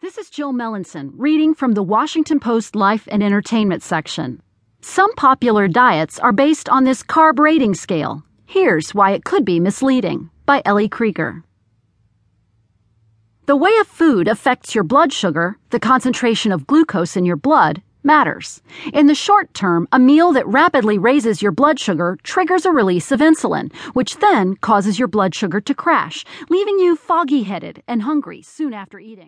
This is Jill Melancon reading from the Washington Post Life and Entertainment section. Some popular diets are based on this carb rating scale. Here's why it could be misleading by Ellie Krieger. The way a food affects your blood sugar, the concentration of glucose in your blood, matters. In the short term, a meal that rapidly raises your blood sugar triggers a release of insulin, which then causes your blood sugar to crash, leaving you foggy headed and hungry soon after eating.